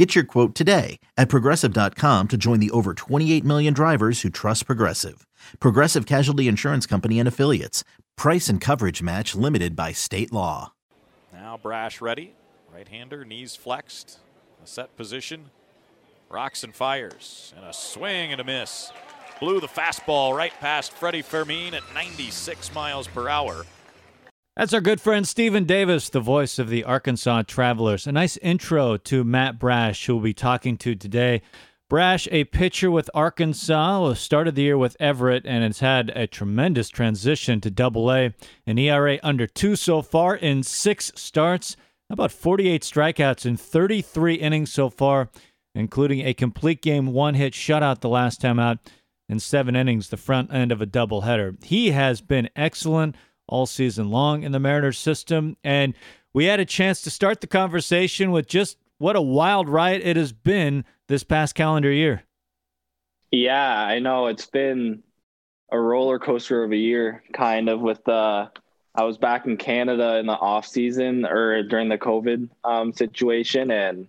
Get your quote today at progressive.com to join the over 28 million drivers who trust Progressive. Progressive Casualty Insurance Company and Affiliates. Price and coverage match limited by state law. Now Brash ready. Right hander, knees flexed. A set position. Rocks and fires. And a swing and a miss. Blew the fastball right past Freddie Fermin at 96 miles per hour. That's our good friend Stephen Davis, the voice of the Arkansas Travelers. A nice intro to Matt Brash, who we'll be talking to today. Brash, a pitcher with Arkansas, started the year with Everett and has had a tremendous transition to Double A. An ERA under two so far in six starts, about 48 strikeouts in 33 innings so far, including a complete game one hit shutout the last time out in seven innings, the front end of a doubleheader. He has been excellent all season long in the Mariners system. And we had a chance to start the conversation with just what a wild ride it has been this past calendar year. Yeah, I know it's been a roller coaster of a year, kind of. With uh, I was back in Canada in the off season or during the COVID um, situation, and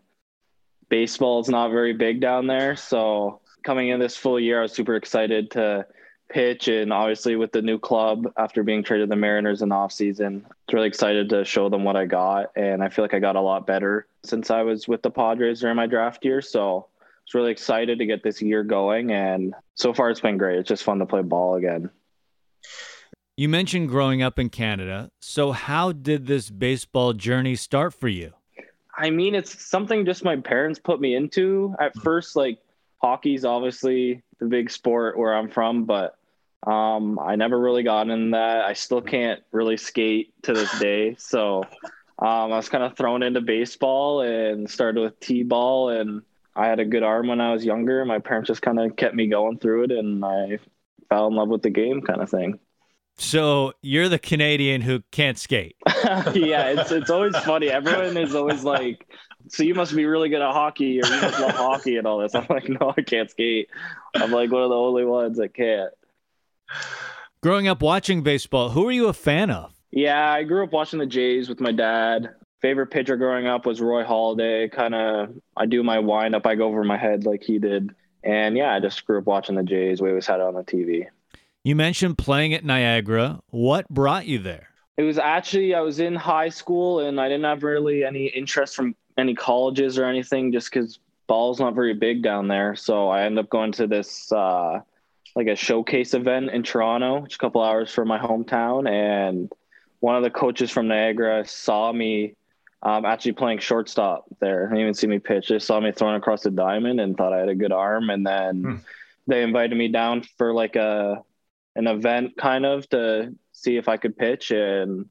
baseball is not very big down there. So coming in this full year, I was super excited to pitch and obviously with the new club after being traded the Mariners in the offseason. It's really excited to show them what I got. And I feel like I got a lot better since I was with the Padres during my draft year. So it's really excited to get this year going. And so far it's been great. It's just fun to play ball again. You mentioned growing up in Canada. So how did this baseball journey start for you? I mean, it's something just my parents put me into. At first, like hockey's obviously the big sport where I'm from, but um, I never really got in that. I still can't really skate to this day. So um, I was kind of thrown into baseball and started with t-ball and I had a good arm when I was younger. My parents just kind of kept me going through it and I fell in love with the game kind of thing. So you're the Canadian who can't skate. yeah, it's it's always funny. Everyone is always like, "So you must be really good at hockey, or you must love hockey and all this." I'm like, "No, I can't skate." I'm like one of the only ones that can't. Growing up watching baseball, who are you a fan of? Yeah, I grew up watching the Jays with my dad. Favorite pitcher growing up was Roy Halladay. Kind of, I do my wind up, I go over my head like he did. And yeah, I just grew up watching the Jays. We always had it on the TV. You mentioned playing at Niagara. What brought you there? It was actually, I was in high school and I didn't have really any interest from any colleges or anything just because ball's not very big down there. So I ended up going to this, uh, like a showcase event in Toronto, which a couple hours from my hometown. And one of the coaches from Niagara saw me um, actually playing shortstop there. They didn't even see me pitch. They saw me throwing across the diamond and thought I had a good arm. And then hmm. they invited me down for like a an event kind of to see if I could pitch. And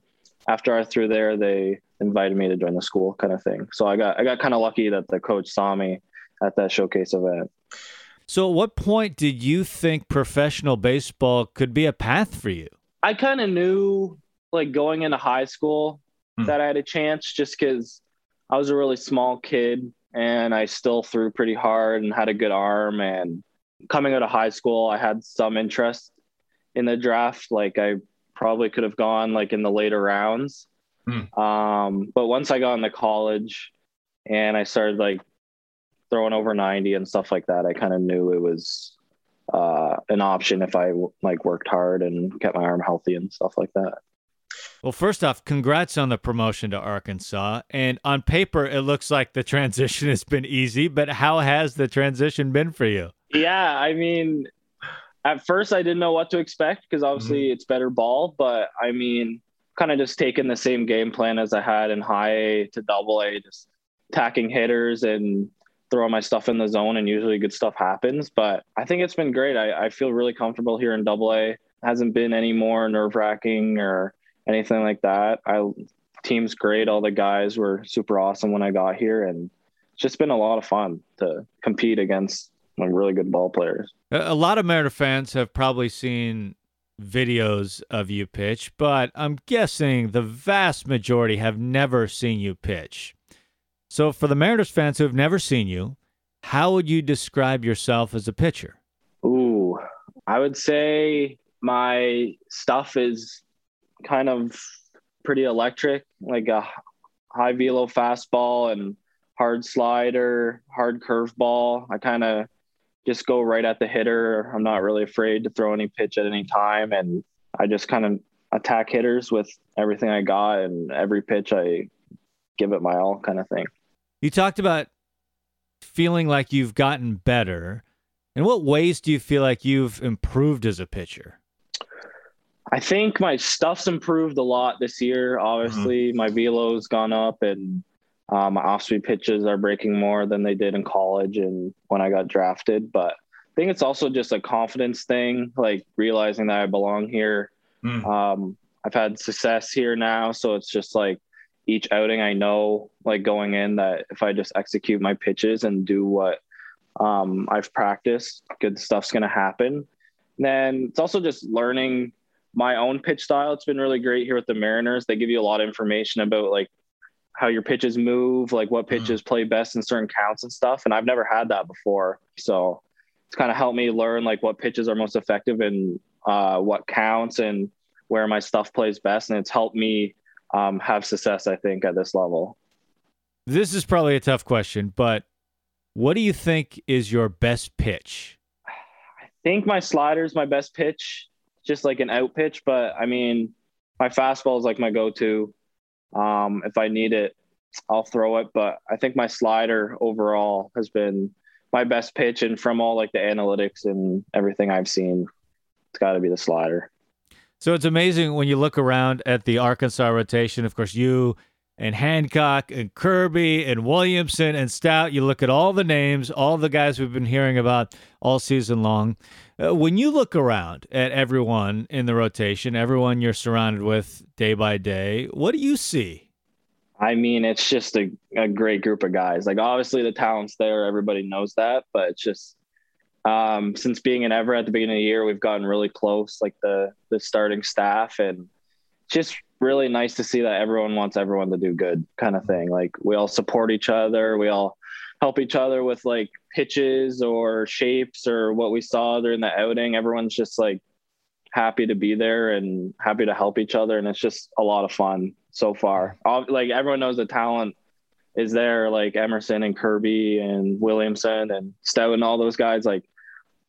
after I threw there, they invited me to join the school kind of thing. So I got I got kind of lucky that the coach saw me at that showcase event. So, at what point did you think professional baseball could be a path for you? I kind of knew, like going into high school, hmm. that I had a chance just because I was a really small kid and I still threw pretty hard and had a good arm. And coming out of high school, I had some interest in the draft. Like, I probably could have gone like in the later rounds. Hmm. Um, but once I got into college and I started like throwing over 90 and stuff like that, I kind of knew it was uh, an option if I like worked hard and kept my arm healthy and stuff like that. Well, first off, congrats on the promotion to Arkansas. And on paper, it looks like the transition has been easy, but how has the transition been for you? Yeah, I mean, at first I didn't know what to expect because obviously mm-hmm. it's better ball, but I mean, kind of just taking the same game plan as I had in high A to double A, just attacking hitters and throwing my stuff in the zone and usually good stuff happens. But I think it's been great. I, I feel really comfortable here in double A. Hasn't been any more nerve wracking or anything like that. I team's great. All the guys were super awesome when I got here and it's just been a lot of fun to compete against really good ball players. A lot of Mariner fans have probably seen videos of you pitch, but I'm guessing the vast majority have never seen you pitch. So, for the Mariners fans who have never seen you, how would you describe yourself as a pitcher? Ooh, I would say my stuff is kind of pretty electric, like a high velo fastball and hard slider, hard curveball. I kind of just go right at the hitter. I'm not really afraid to throw any pitch at any time. And I just kind of attack hitters with everything I got and every pitch I give it my all kind of thing. You talked about feeling like you've gotten better. In what ways do you feel like you've improved as a pitcher? I think my stuff's improved a lot this year. Obviously, mm-hmm. my velo's gone up and um, my off speed pitches are breaking more than they did in college and when I got drafted. But I think it's also just a confidence thing, like realizing that I belong here. Mm. Um, I've had success here now, so it's just like each outing I know, like going in, that if I just execute my pitches and do what um, I've practiced, good stuff's going to happen. And then it's also just learning my own pitch style. It's been really great here with the Mariners. They give you a lot of information about like how your pitches move, like what mm-hmm. pitches mm. play best in certain counts and stuff. And I've never had that before. So it's kind of helped me learn like what pitches are most effective and uh, what counts and where my stuff plays best. And it's helped me um, have success, I think, at this level. This is probably a tough question, but what do you think is your best pitch? I think my slider is my best pitch, just like an out pitch. But I mean, my fastball is like my go to. Um, if I need it, I'll throw it. But I think my slider overall has been my best pitch, and from all like the analytics and everything I've seen, it's got to be the slider. So it's amazing when you look around at the Arkansas rotation. Of course, you and Hancock and Kirby and Williamson and Stout. You look at all the names, all the guys we've been hearing about all season long. Uh, when you look around at everyone in the rotation, everyone you're surrounded with day by day, what do you see? I mean, it's just a, a great group of guys. Like, obviously, the talent's there. Everybody knows that. But it's just, um, since being in Everett at the beginning of the year, we've gotten really close, like the, the starting staff. And just really nice to see that everyone wants everyone to do good kind of thing. Like, we all support each other. We all help each other with like pitches or shapes or what we saw during the outing. Everyone's just like happy to be there and happy to help each other. And it's just a lot of fun so far. All, like everyone knows the talent is there, like Emerson and Kirby and Williamson and Stout and all those guys, like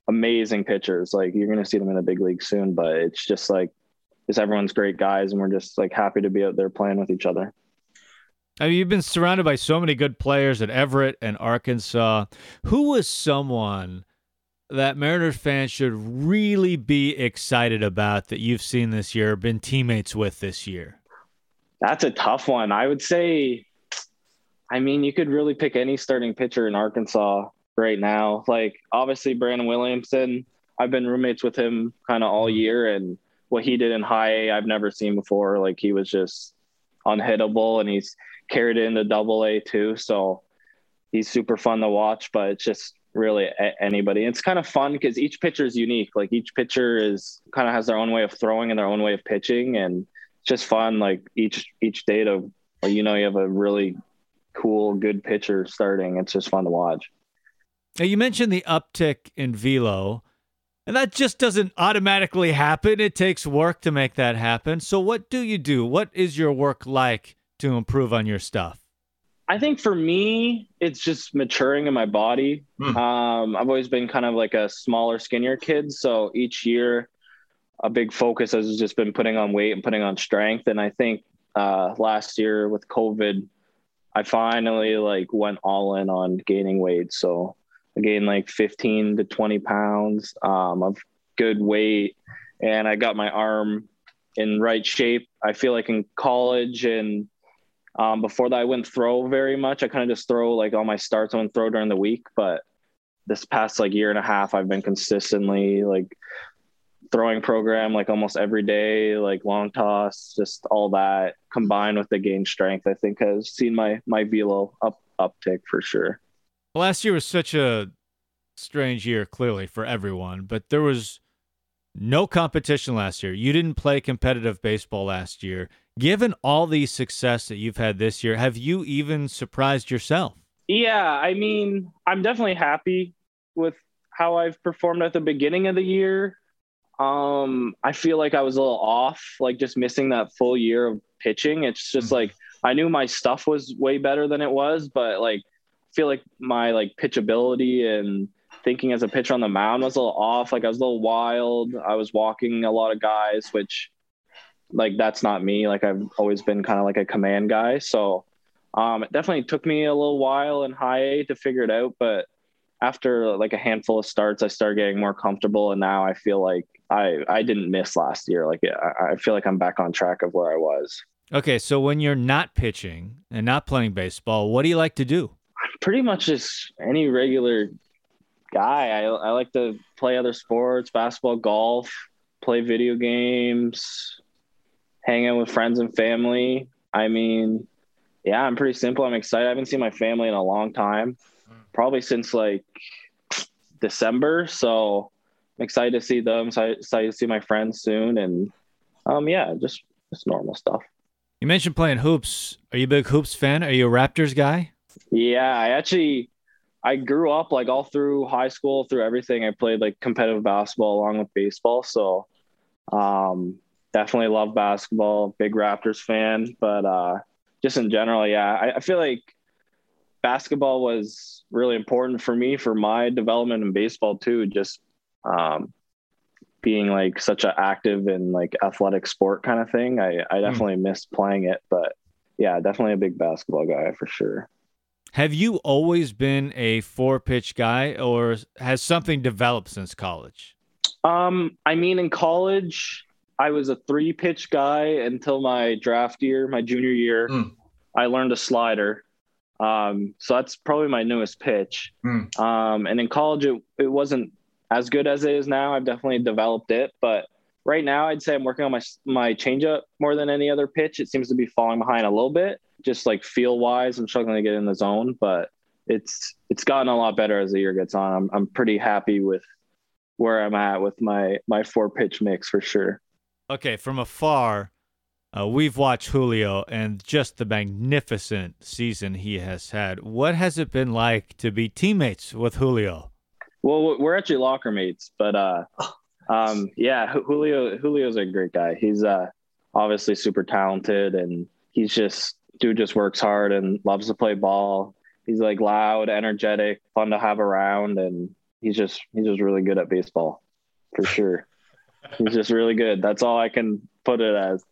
amazing pitchers. Like you're going to see them in the big league soon, but it's just like, just everyone's great guys. And we're just like happy to be out there playing with each other. I mean, you've been surrounded by so many good players at Everett and Arkansas. Who was someone that Mariners fans should really be excited about that you've seen this year, been teammates with this year? That's a tough one. I would say, I mean, you could really pick any starting pitcher in Arkansas right now. Like, obviously, Brandon Williamson, I've been roommates with him kind of all mm-hmm. year, and what he did in high A, I've never seen before. Like, he was just unhittable, and he's carried it into double A too. So he's super fun to watch, but it's just really anybody. It's kind of fun because each pitcher is unique. Like each pitcher is kind of has their own way of throwing and their own way of pitching. And it's just fun. Like each, each day to, you know, you have a really cool, good pitcher starting. It's just fun to watch. Now you mentioned the uptick in velo. And that just doesn't automatically happen. It takes work to make that happen. So, what do you do? What is your work like to improve on your stuff? I think for me, it's just maturing in my body. Mm. Um, I've always been kind of like a smaller, skinnier kid. So each year, a big focus has just been putting on weight and putting on strength. And I think uh, last year with COVID, I finally like went all in on gaining weight. So I gained like 15 to 20 pounds um, of good weight, and I got my arm in right shape. I feel like in college and um, before that, I wouldn't throw very much. I kind of just throw like all my starts. Wouldn't throw during the week, but this past like year and a half, I've been consistently like throwing program like almost every day, like long toss, just all that combined with the gain strength. I think has seen my my velo up uptick for sure. Last year was such a strange year, clearly for everyone, but there was no competition last year. You didn't play competitive baseball last year. Given all the success that you've had this year, have you even surprised yourself? Yeah, I mean, I'm definitely happy with how I've performed at the beginning of the year. Um, I feel like I was a little off, like just missing that full year of pitching. It's just mm-hmm. like I knew my stuff was way better than it was, but like I feel like my like pitchability and thinking as a pitcher on the mound was a little off. Like I was a little wild. I was walking a lot of guys, which like that's not me. Like I've always been kind of like a command guy. So um, it definitely took me a little while in high A to figure it out, but after like a handful of starts, I started getting more comfortable, and now I feel like I I didn't miss last year. Like I, I feel like I'm back on track of where I was. Okay, so when you're not pitching and not playing baseball, what do you like to do? Pretty much just any regular guy. I I like to play other sports, basketball, golf, play video games, hang out with friends and family. I mean, yeah, I'm pretty simple. I'm excited. I haven't seen my family in a long time hmm. probably since like December. So excited to see them. Excited to see my friends soon. And um, yeah, just just normal stuff. You mentioned playing hoops. Are you a big hoops fan? Are you a Raptors guy? Yeah, I actually I grew up like all through high school, through everything. I played like competitive basketball along with baseball. So um definitely love basketball, big Raptors fan. But uh just in general, yeah, I, I feel like basketball was really important for me for my development in baseball too. Just um, being like such an active and like athletic sport kind of thing. I, I hmm. definitely mm. missed playing it, but yeah, definitely a big basketball guy for sure. Have you always been a four pitch guy or has something developed since college? Um, I mean, in college, I was a three pitch guy until my draft year, my junior year. Mm. I learned a slider um, so that's probably my newest pitch. Mm. Um, and in college, it, it wasn't as good as it is now. I've definitely developed it, but right now I'd say I'm working on my my changeup more than any other pitch. It seems to be falling behind a little bit, just like feel wise. I'm struggling to get in the zone, but it's it's gotten a lot better as the year gets on. I'm I'm pretty happy with where I'm at with my my four pitch mix for sure. Okay, from afar, uh, we've watched Julio and just the magnificent season he has had. What has it been like to be teammates with Julio? Well, we're actually locker mates, but uh, um, yeah, Julio Julio's a great guy. He's uh, obviously super talented, and he's just dude just works hard and loves to play ball. He's like loud, energetic, fun to have around, and he's just he's just really good at baseball, for sure. he's just really good. That's all I can put it as.